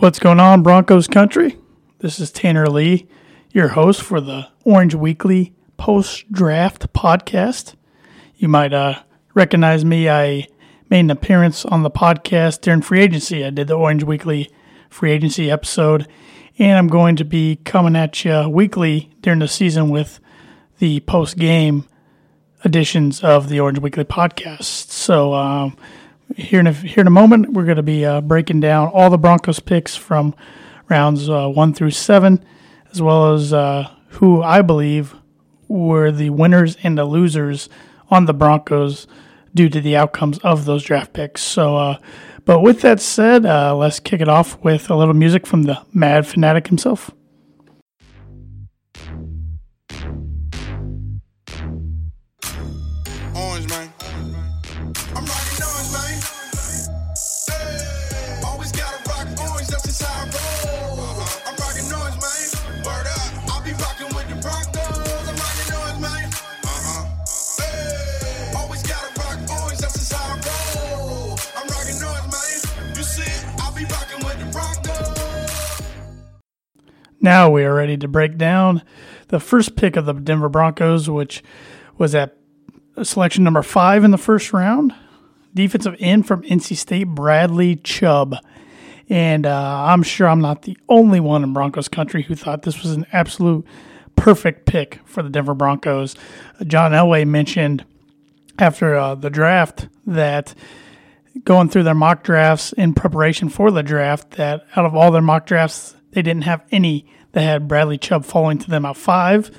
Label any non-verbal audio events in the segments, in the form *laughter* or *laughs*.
What's going on, Broncos country? This is Tanner Lee, your host for the Orange Weekly post draft podcast. You might uh, recognize me. I made an appearance on the podcast during free agency. I did the Orange Weekly free agency episode, and I'm going to be coming at you weekly during the season with the post game editions of the Orange Weekly podcast. So, um, here in a, here in a moment, we're going to be uh, breaking down all the Broncos picks from rounds uh, one through seven, as well as uh, who I believe were the winners and the losers on the Broncos due to the outcomes of those draft picks. So, uh, but with that said, uh, let's kick it off with a little music from the Mad Fanatic himself. Now we are ready to break down the first pick of the Denver Broncos, which was at selection number five in the first round. Defensive end from NC State, Bradley Chubb. And uh, I'm sure I'm not the only one in Broncos country who thought this was an absolute perfect pick for the Denver Broncos. John Elway mentioned after uh, the draft that going through their mock drafts in preparation for the draft, that out of all their mock drafts, they didn't have any that had Bradley Chubb falling to them at five,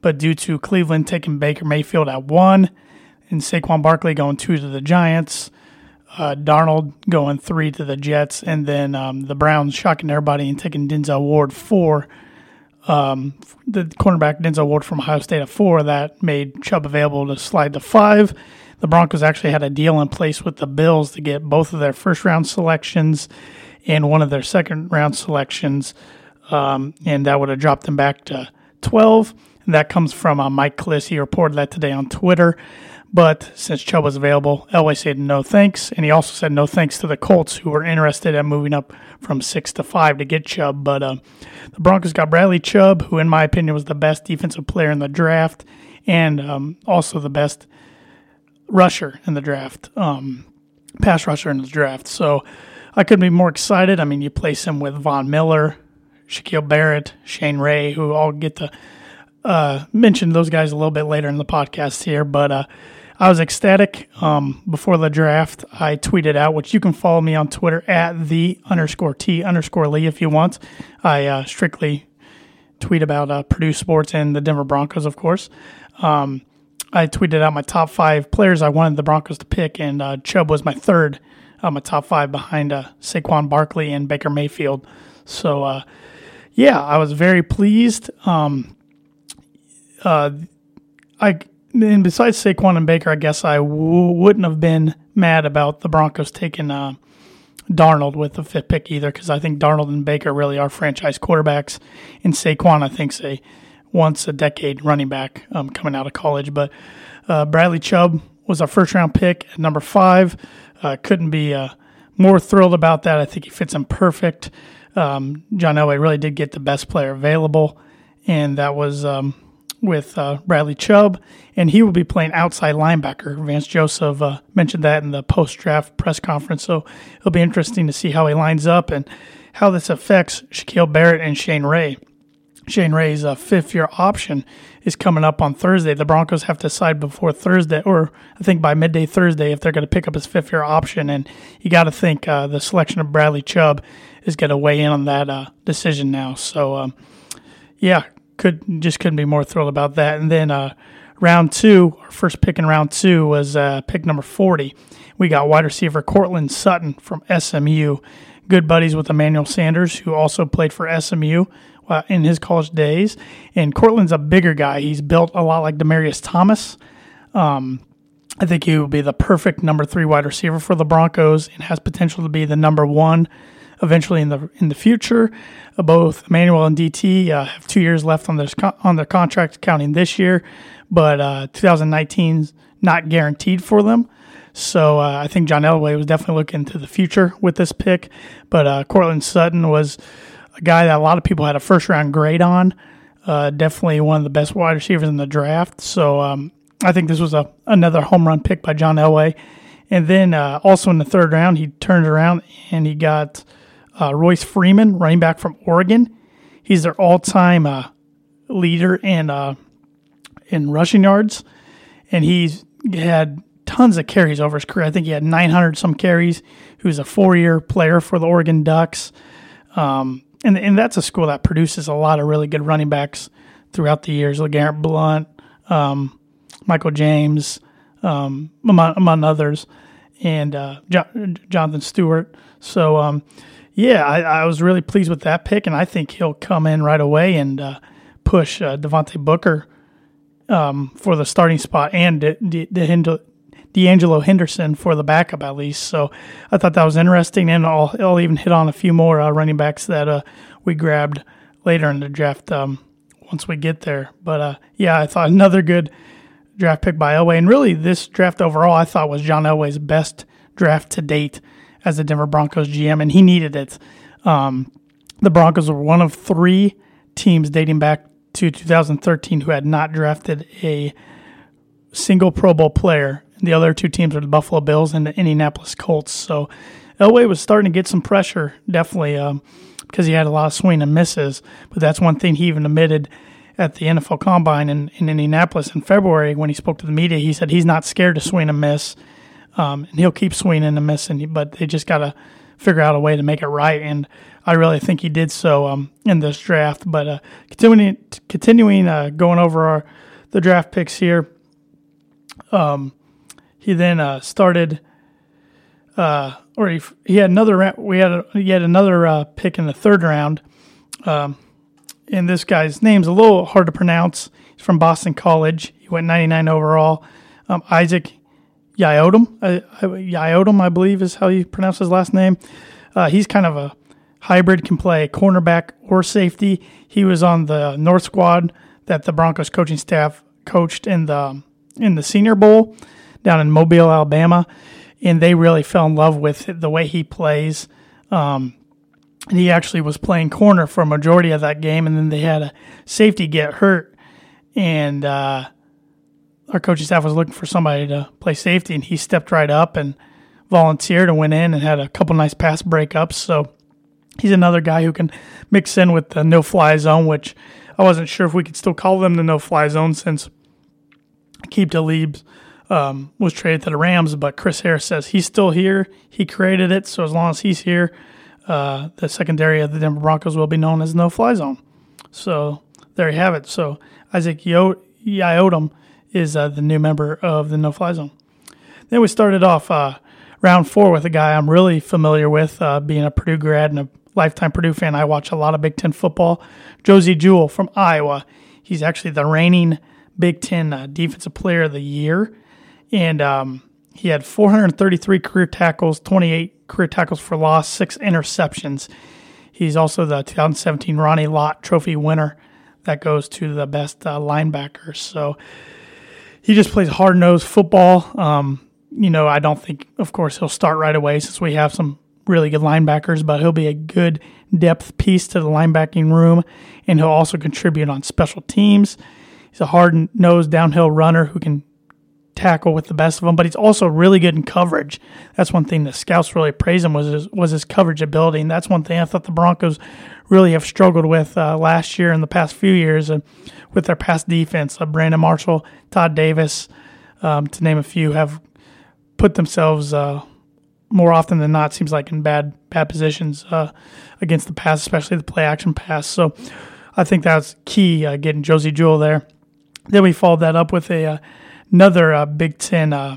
but due to Cleveland taking Baker Mayfield at one, and Saquon Barkley going two to the Giants, uh, Darnold going three to the Jets, and then um, the Browns shocking everybody and taking Denzel Ward four. Um, the cornerback Denzel Ward from Ohio State at four that made Chubb available to slide to five. The Broncos actually had a deal in place with the Bills to get both of their first round selections and one of their second round selections, um, and that would have dropped them back to 12. And that comes from uh, Mike Klis. He reported that today on Twitter. But since Chubb was available, Elway said no thanks. And he also said no thanks to the Colts, who were interested in moving up from six to five to get Chubb. But uh, the Broncos got Bradley Chubb, who, in my opinion, was the best defensive player in the draft and um, also the best rusher in the draft, um, pass rusher in the draft. So I couldn't be more excited. I mean, you place him with Von Miller, Shaquille Barrett, Shane Ray, who all get to uh, mention those guys a little bit later in the podcast here. But uh, I was ecstatic um, before the draft. I tweeted out, which you can follow me on Twitter at the underscore T underscore Lee if you want. I uh, strictly tweet about uh, Purdue sports and the Denver Broncos, of course. Um, I tweeted out my top five players I wanted the Broncos to pick, and uh, Chubb was my third um, a top five behind uh, Saquon Barkley and Baker Mayfield. So, uh, yeah, I was very pleased. Um, uh, I and besides Saquon and Baker, I guess I w- wouldn't have been mad about the Broncos taking uh, Darnold with the fifth pick either, because I think Darnold and Baker really are franchise quarterbacks, and Saquon I think's a once a decade running back um, coming out of college. But uh, Bradley Chubb was our first round pick at number five. Uh, couldn't be uh, more thrilled about that. I think he fits in perfect. Um, John Elway really did get the best player available, and that was um, with uh, Bradley Chubb, and he will be playing outside linebacker. Vance Joseph uh, mentioned that in the post draft press conference, so it'll be interesting to see how he lines up and how this affects Shaquille Barrett and Shane Ray. Shane Ray's uh, fifth year option is coming up on Thursday. The Broncos have to decide before Thursday, or I think by midday Thursday, if they're going to pick up his fifth year option. And you got to think uh, the selection of Bradley Chubb is going to weigh in on that uh, decision now. So, um, yeah, could just couldn't be more thrilled about that. And then uh, round two, our first pick in round two was uh, pick number 40. We got wide receiver Courtland Sutton from SMU. Good buddies with Emmanuel Sanders, who also played for SMU uh, in his college days. And Courtland's a bigger guy. He's built a lot like Demaryius Thomas. Um, I think he will be the perfect number three wide receiver for the Broncos and has potential to be the number one eventually in the in the future. Uh, both Emmanuel and DT uh, have two years left on their on their contract, counting this year, but uh, 2019 is not guaranteed for them. So uh, I think John Elway was definitely looking to the future with this pick. But uh, Courtland Sutton was a guy that a lot of people had a first round grade on. Uh, definitely one of the best wide receivers in the draft. So um, I think this was a another home run pick by John Elway. And then uh, also in the third round, he turned around and he got uh, Royce Freeman, running back from Oregon. He's their all time uh, leader in in rushing yards, and he's had tons of carries over his career. I think he had 900 some carries. He was a four year player for the Oregon Ducks. Um, and, and that's a school that produces a lot of really good running backs throughout the years. LeGarrette Blount, um, Michael James, um, among, among, others, and uh, jo- Jonathan Stewart. So, um, yeah, I, I, was really pleased with that pick, and I think he'll come in right away and uh, push uh, Devontae Booker um, for the starting spot and D'Angelo Henderson for the backup at least. So I thought that was interesting, and I'll, I'll even hit on a few more uh, running backs that uh, we grabbed later in the draft um, once we get there. But uh, yeah, I thought another good draft pick by Elway, and really this draft overall I thought was John Elway's best draft to date as the Denver Broncos GM, and he needed it. Um, the Broncos were one of three teams dating back to 2013 who had not drafted a single Pro Bowl player. The other two teams are the Buffalo Bills and the Indianapolis Colts. So Elway was starting to get some pressure, definitely, um, because he had a lot of swing and misses. But that's one thing he even admitted at the NFL Combine in, in Indianapolis in February when he spoke to the media. He said he's not scared to swing and miss, um, and he'll keep swinging and missing. But they just got to figure out a way to make it right. And I really think he did so um, in this draft. But uh, continuing, continuing uh, going over our the draft picks here, um, he then uh, started, uh, or he, he had another. round. We had had another uh, pick in the third round. Um, and this guy's name's a little hard to pronounce. He's from Boston College. He went 99 overall. Um, Isaac Yiadom, uh, I believe is how you pronounce his last name. Uh, he's kind of a hybrid, can play cornerback or safety. He was on the North squad that the Broncos coaching staff coached in the in the Senior Bowl down in Mobile, Alabama, and they really fell in love with the way he plays. Um, and he actually was playing corner for a majority of that game, and then they had a safety get hurt, and uh, our coaching staff was looking for somebody to play safety, and he stepped right up and volunteered and went in and had a couple nice pass breakups. So he's another guy who can mix in with the no fly zone, which I wasn't sure if we could still call them the no fly zone since Aqib Talib um, was traded to the Rams, but Chris Harris says he's still here. He created it, so as long as he's here, uh, the secondary of the Denver Broncos will be known as no fly zone. So there you have it. So Isaac Yo- is uh, the new member of the No Fly Zone. Then we started off uh, round four with a guy I'm really familiar with, uh, being a Purdue grad and a lifetime Purdue fan. I watch a lot of Big Ten football. Josey Jewell from Iowa. He's actually the reigning Big Ten uh, Defensive Player of the Year. And um, he had 433 career tackles, 28 career tackles for loss, six interceptions. He's also the 2017 Ronnie Lott Trophy winner. That goes to the best uh. So he just plays hard nosed football. Um, you know, I don't think, of course, he'll start right away since we have some really good linebackers, but he'll be a good depth piece to the linebacking room, and he'll also contribute on special teams. He's a hard nosed downhill runner who can tackle with the best of them, but he's also really good in coverage. That's one thing the scouts really praise him was his, was his coverage ability, and that's one thing I thought the Broncos really have struggled with uh, last year and the past few years uh, with their past defense. Uh, Brandon Marshall, Todd Davis, um, to name a few, have put themselves uh, more often than not seems like in bad bad positions uh, against the pass, especially the play action pass. So I think that's key uh, getting Josey Jewell there. Then we followed that up with a another uh, Big Ten uh,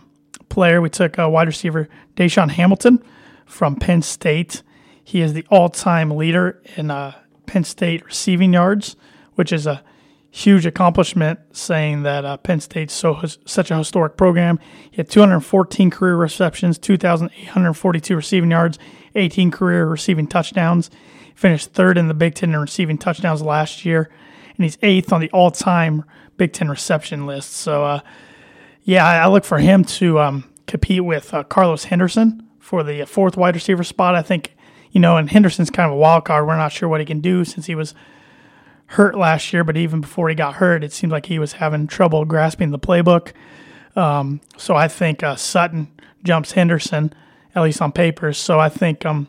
player. We took uh, wide receiver DaeSean Hamilton from Penn State. He is the all-time leader in uh, Penn State receiving yards, which is a huge accomplishment. Saying that uh, Penn State's so such a historic program. He had 214 career receptions, 2,842 receiving yards, 18 career receiving touchdowns. finished third in the Big Ten in receiving touchdowns last year, and he's eighth on the all-time Big Ten reception list. So uh, yeah, I look for him to um, compete with uh, Carlos Henderson for the fourth wide receiver spot. I think, you know, and Henderson's kind of a wild card. We're not sure what he can do since he was hurt last year, but even before he got hurt, it seemed like he was having trouble grasping the playbook. Um, so I think uh, Sutton jumps Henderson, at least on paper. So I think um,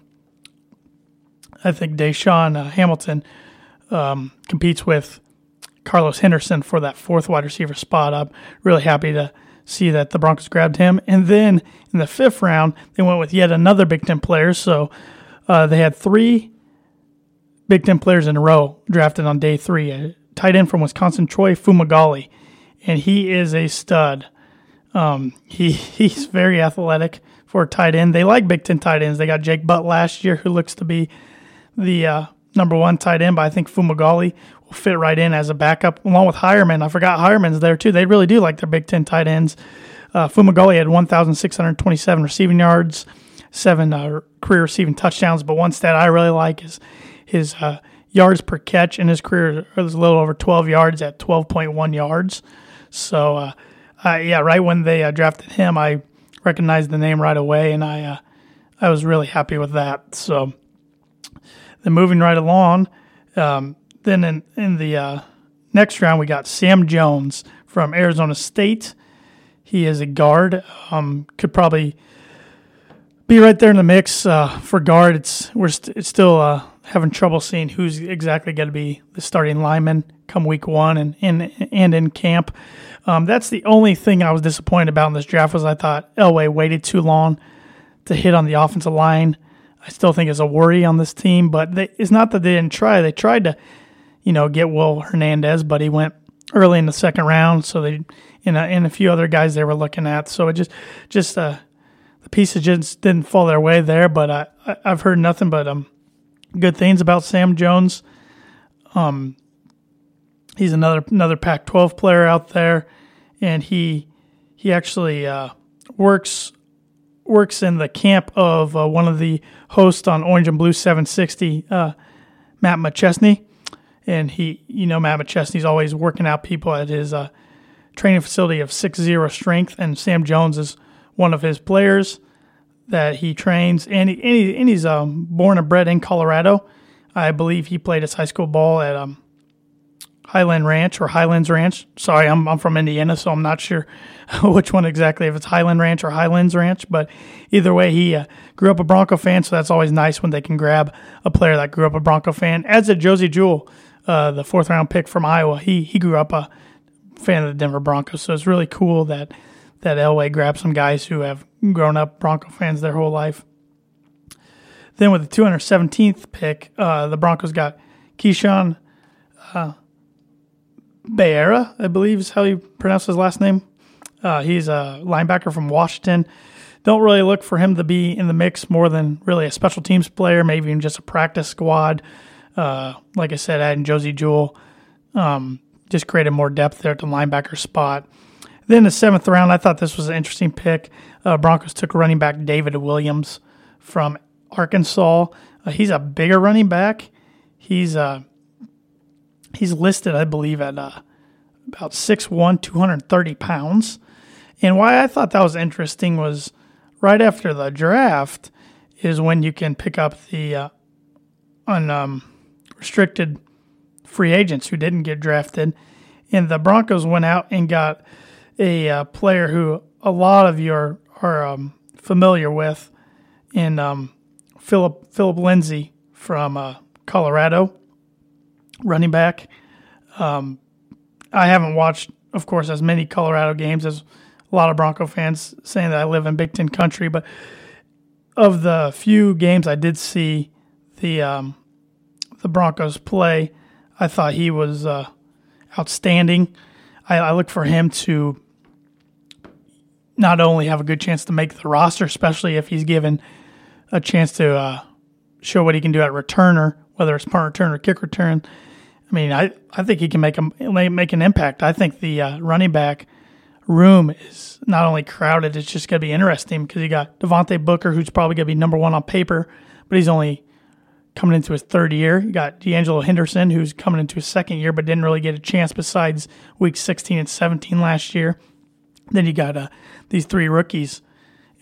I think DaeSean uh, Hamilton um, competes with Carlos Henderson for that fourth wide receiver spot. I'm really happy to see that the Broncos grabbed him. And then in the fifth round, they went with yet another Big Ten player. So uh, they had three Big Ten players in a row drafted on day three. A tight end from Wisconsin, Troy Fumagalli, and he is a stud. Um, he *laughs* he's very athletic for a tight end. They like Big Ten tight ends. They got Jake Butt last year, who looks to be the uh, number one tight end, but I think Fumagalli will fit right in as a backup along with Heuerman. I forgot Heuerman's there too. They really do like their Big Ten tight ends. Uh, Fumagalli had 1,627 receiving yards, seven uh, career receiving touchdowns. But one stat I really like is his uh, yards per catch in his career was a little over 12 yards at 12.1 yards. So, uh, yeah, right when they uh, drafted him, I recognized the name right away, and I uh, I was really happy with that. So, then moving right along, um, then in in the uh, next round we got Sam Jones from Arizona State. He is a guard. Um, could probably be right there in the mix uh, for guard. It's we're st- it's still uh, having trouble seeing who's exactly going to be the starting lineman come week one and in and in camp. Um, that's the only thing I was disappointed about in this draft was I thought Elway waited too long to hit on the offensive line. I still think it's a worry on this team, but they, it's not that they didn't try. They tried to, you know, get Will Hernandez, but he went early in the second round. So they and a, and a few other guys they were looking at. So it just just uh, the pieces just didn't fall their way there. But I, I I've heard nothing but um good things about Sam Jones. Um, he's another another Pac-12 player out there, and he he actually uh, works works in the camp of uh, one of the hosts on Orange and Blue 760, uh, Matt McChesney, and he you know Matt McChesney's always working out people at his uh, training facility of Six Zero Strength, and Sam Jones is one of his players that he trains, and, he, and, he, and he's um, born and bred in Colorado. I believe he played his high school ball at um, Highland Ranch or Highlands Ranch. Sorry, I'm, I'm from Indiana, so I'm not sure *laughs* which one exactly, if it's Highland Ranch or Highlands Ranch. But either way, he uh, grew up a Bronco fan, so that's always nice when they can grab a player that grew up a Bronco fan. As did Josey Jewell, uh, the fourth round pick from Iowa. He he grew up a fan of the Denver Broncos, so it's really cool that that Elway grabbed some guys who have grown up Bronco fans their whole life. Then with the 217th pick, uh, the Broncos got Keyshawn uh, I believe is how you pronounce his last name. Uh, he's a linebacker from Washington. Don't really look for him to be in the mix more than really a special teams player, maybe even just a practice squad. Uh, like I said, adding Josey Jewell um, just created more depth there at the linebacker spot. Then the seventh round, I thought this was an interesting pick. Uh, Broncos took running back David Williams from Arkansas. Uh, he's a bigger running back. He's uh, he's listed, I believe, at uh, about 6'1", 230 pounds. And why I thought that was interesting was right after the draft is when you can pick up the uh, unrestricted um, free agents who didn't get drafted. And the Broncos went out and got – a uh, player who a lot of you are, are um, familiar with in um, Philip Philip Lindsay from uh, Colorado, running back. Um, I haven't watched, of course, as many Colorado games as a lot of Bronco fans saying that I live in Big Ten country, but of the few games I did see the um, the Broncos play, I thought he was uh, outstanding. I, I look for him to not only have a good chance to make the roster, especially if he's given a chance to uh, show what he can do at returner, whether it's punt return or kick return. I mean, I, I think he can make a make an impact. I think the uh, running back room is not only crowded, it's just going to be interesting because you got Devontae Booker, who's probably going to be number one on paper, but he's only coming into his third year. You got D'Angelo Henderson, who's coming into his second year, but didn't really get a chance besides week 16 and 17 last year. Then you got uh, these three rookies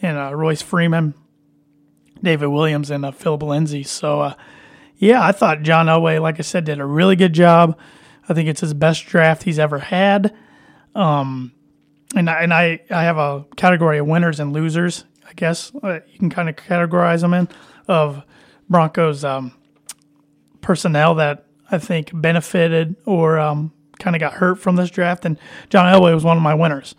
and uh, Royce Freeman, David Williams, and uh, Philip Lindsay. So, uh, yeah, I thought John Elway, like I said, did a really good job. I think it's his best draft he's ever had. Um, and I, and I, I have a category of winners and losers. I guess uh, you can kind of categorize them in of Broncos um, personnel that I think benefited or um, kind of got hurt from this draft. And John Elway was one of my winners.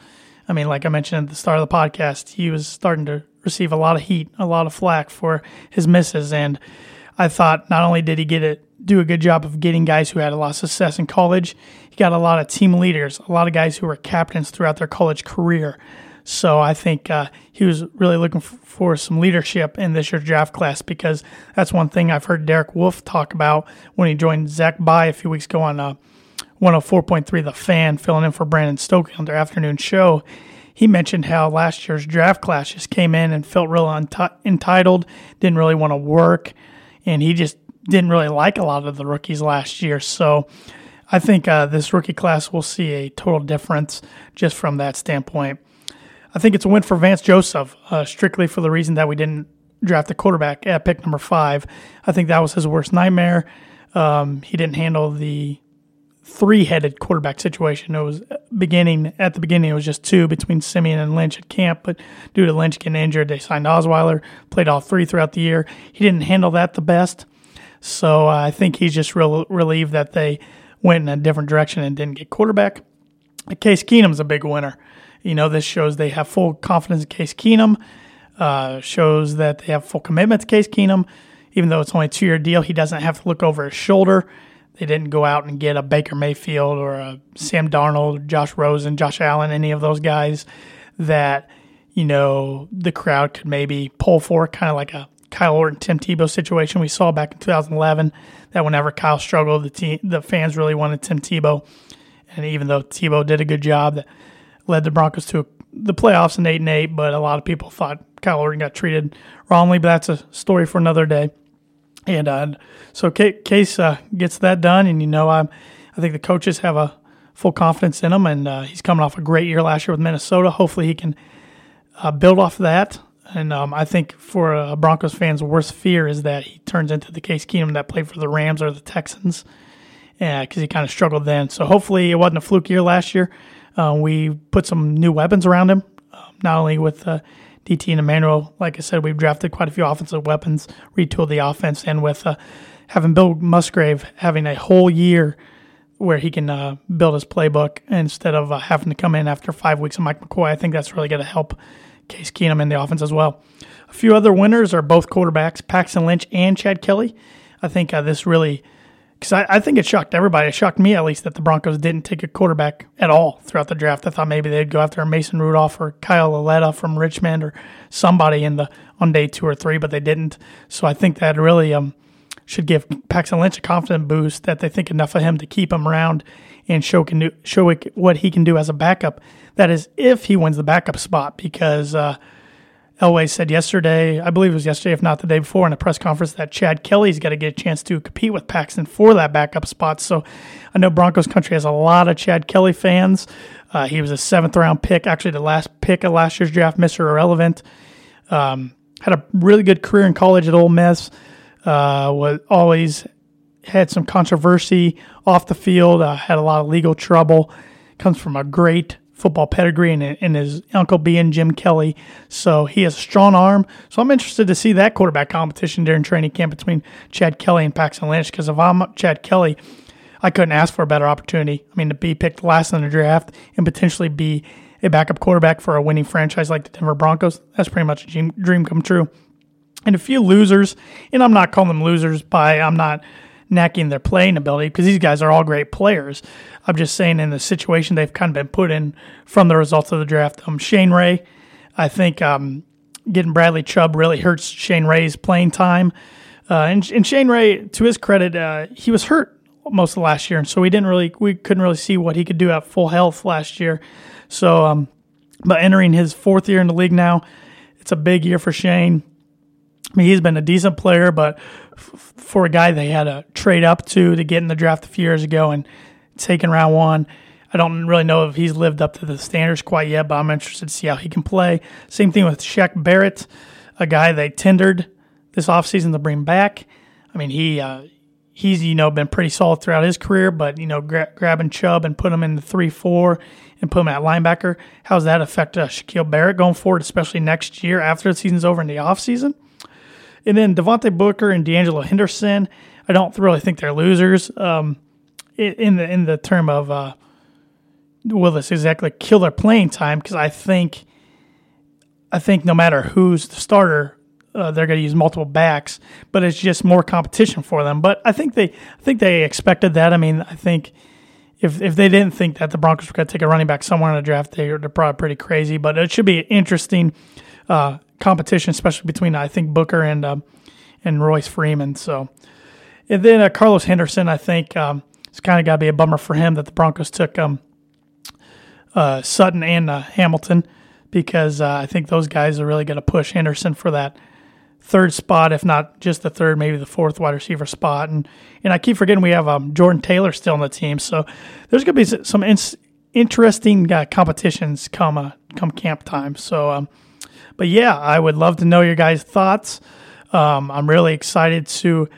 I mean, like I mentioned at the start of the podcast, he was starting to receive a lot of heat, a lot of flack for his misses. And I thought not only did he get it, do a good job of getting guys who had a lot of success in college, he got a lot of team leaders, a lot of guys who were captains throughout their college career. So I think uh, he was really looking f- for some leadership in this year's draft class because that's one thing I've heard Derek Wolfe talk about when he joined Zach Bye a few weeks ago on uh, 104.3 The Fan, filling in for Brandon Stokley on their afternoon show. He mentioned how last year's draft class just came in and felt real unti- entitled, didn't really want to work, and he just didn't really like a lot of the rookies last year. So I think uh, this rookie class will see a total difference just from that standpoint. I think it's a win for Vance Joseph, uh, strictly for the reason that we didn't draft the quarterback at pick number five. I think that was his worst nightmare. Um, he didn't handle the three-headed quarterback situation. It was beginning at the beginning. It was just two between Siemian and Lynch at camp, but due to Lynch getting injured, they signed Osweiler. Played all three throughout the year. He didn't handle that the best, so I think he's just real relieved that they went in a different direction and didn't get quarterback. Case Keenum's a big winner. You know, this shows they have full confidence in Case Keenum, uh, shows that they have full commitment to Case Keenum. Even though it's only a two year deal, he doesn't have to look over his shoulder. They didn't go out and get a Baker Mayfield or a Sam Darnold, Josh Rosen, Josh Allen, any of those guys that, you know, the crowd could maybe pull for, kind of like a Kyle Orton, Tim Tebow situation we saw back in 2011. That whenever Kyle struggled, the team, the fans really wanted Tim Tebow, and even though Tebow did a good job, that led the Broncos to the playoffs in eight and eight. But a lot of people thought Kyle Orton got treated wrongly, but that's a story for another day. And uh, so Case uh, gets that done, and you know I, I think the coaches have a full confidence in him, and uh, he's coming off a great year last year with Minnesota. Hopefully, he can uh, build off of that. And um, I think for a Broncos fan's worst fear is that he turns into the Case Keenum that played for the Rams or the Texans, because he kind of struggled then. So hopefully, it wasn't a fluke year last year. Uh, we put some new weapons around him, um, not only with uh, DT and Emmanuel. Like I said, we've drafted quite a few offensive weapons, retooled the offense, and with uh, having Bill Musgrave having a whole year where he can uh, build his playbook instead of uh, having to come in after five weeks of Mike McCoy, I think that's really going to help Case Keenum in the offense as well. A few other winners are both quarterbacks, Paxton Lynch and Chad Kelly. I think uh, this really because I, I, think it shocked everybody. It shocked me at least that the Broncos didn't take a quarterback at all throughout the draft. I thought maybe they'd go after Mason Rudolph or Kyle Lauletta from Richmond or somebody in the on day two or three, but they didn't. So I think that really um, should give Paxton Lynch a confident boost that they think enough of him to keep him around and show can do, show what he can do as a backup. That is, if he wins the backup spot, because. Uh, Elway said yesterday, I believe it was yesterday, if not the day before, in a press conference, that Chad Kelly's got to get a chance to compete with Paxton for that backup spot. So I know Broncos country has a lot of Chad Kelly fans. Uh, he was a seventh round pick, actually the last pick of last year's draft, Mr. Irrelevant. Um, had a really good career in college at Ole Miss. Uh, was always had some controversy off the field. Uh, had a lot of legal trouble. Comes from a great football pedigree and, and his uncle being Jim Kelly. So he has a strong arm. So I'm interested to see that quarterback competition during training camp between Chad Kelly and Paxton Lynch because if I'm Chad Kelly, I couldn't ask for a better opportunity. I mean, to be picked last in the draft and potentially be a backup quarterback for a winning franchise like the Denver Broncos, that's pretty much a dream, dream come true. And a few losers, and I'm not calling them losers by, I'm not – necking their playing ability because these guys are all great players. I'm just saying in the situation they've kind of been put in from the results of the draft. Um, Shane Ray, I think um, getting Bradley Chubb really hurts Shane Ray's playing time. Uh, and, and, Shane Ray, to his credit, uh, he was hurt most of last year, and so we didn't really we couldn't really see what he could do at full health last year. So, um, but entering his fourth year in the league now, it's a big year for Shane. I mean, he's been a decent player, but f- for a guy they had to trade up to to get in the draft a few years ago and taken round one, I don't really know if he's lived up to the standards quite yet, but I'm interested to see how he can play. Same thing with Shaq Barrett, a guy they tendered this offseason to bring back. I mean, he uh, he's you know been pretty solid throughout his career, but you know gra- grabbing Chubb and put him in the three four and put him at linebacker, how does that affect uh, Shaquille Barrett going forward, especially next year after the season's over in the offseason? And then Devontae Booker and D'Angelo Henderson, I don't really think they're losers um, in the in the term of uh, will this exactly kill their playing time because I think I think no matter who's the starter, uh, they're going to use multiple backs, but it's just more competition for them. But I think they I think they expected that. I mean, I think if if they didn't think that the Broncos were going to take a running back somewhere in the draft, they're, they're probably pretty crazy. But it should be interesting uh, competition, especially between I think Booker and um, and Royce Freeman. So, and then uh, Carlos Henderson, I think um, it's kind of got to be a bummer for him that the Broncos took um, uh, Sutton and uh, Hamilton because uh, I think those guys are really going to push Henderson for that third spot, if not just the third, maybe the fourth wide receiver spot. And and I keep forgetting we have um, Jordan Taylor still on the team, so there's going to be some in- interesting uh, competitions come uh, come camp time. So, um, but yeah, I would love to know your guys' thoughts. Um, I'm really excited to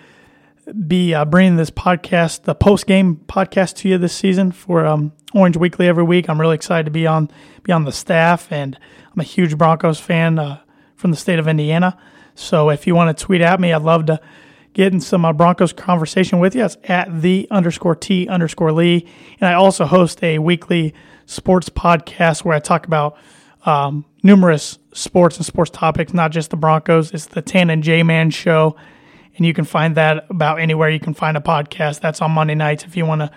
be uh, bringing this podcast, the post game podcast, to you this season for um, Orange Weekly every week. I'm really excited to be on be on the staff, and I'm a huge Broncos fan uh, from the state of Indiana. So if you want to tweet at me, I'd love to get in some uh, Broncos conversation with you. It's at the underscore T underscore Lee. And I also host a weekly sports podcast where I talk about um, numerous sports and sports topics, not just the Broncos. It's the Tan and J Man show. And you can find that about anywhere you can find a podcast. That's on Monday nights. If you want to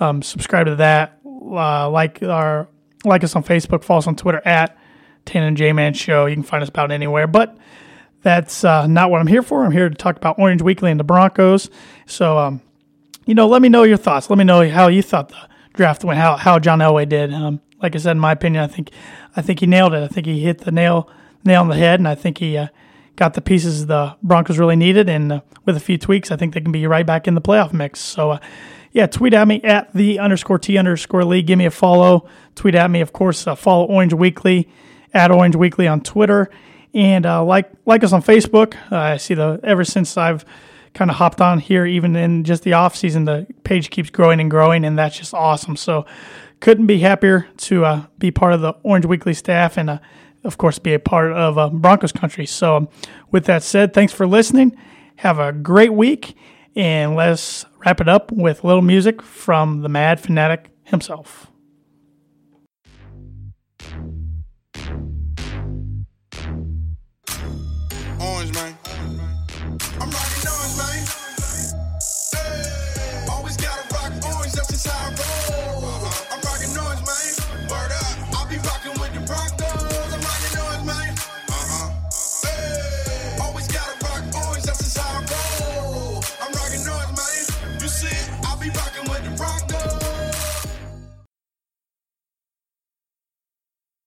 um, subscribe to that, uh, like our like us on Facebook, follow us on Twitter at Tan and J Man Show. You can find us about anywhere. But that's uh, not what I'm here for. I'm here to talk about Orange Weekly and the Broncos. So, um, you know, let me know your thoughts. Let me know how you thought the draft went, how how John Elway did. Um, like I said, in my opinion, I think I think he nailed it. I think he hit the nail nail on the head, and I think he uh, got the pieces the Broncos really needed. And uh, with a few tweaks, I think they can be right back in the playoff mix. So, uh, yeah, tweet at me at the underscore T underscore league. Give me a follow. Tweet at me, of course. Uh, follow Orange Weekly at Orange Weekly on Twitter and uh, like like us on Facebook. Uh, I see the ever since I've kind of hopped on here, even in just the off season, the page keeps growing and growing, and that's just awesome. So couldn't be happier to uh, be part of the Orange Weekly staff and uh, of course be a part of uh, Broncos country. So um, with that said, thanks for listening. Have a great week, and let's wrap it up with a little music from the Mad Fanatic himself.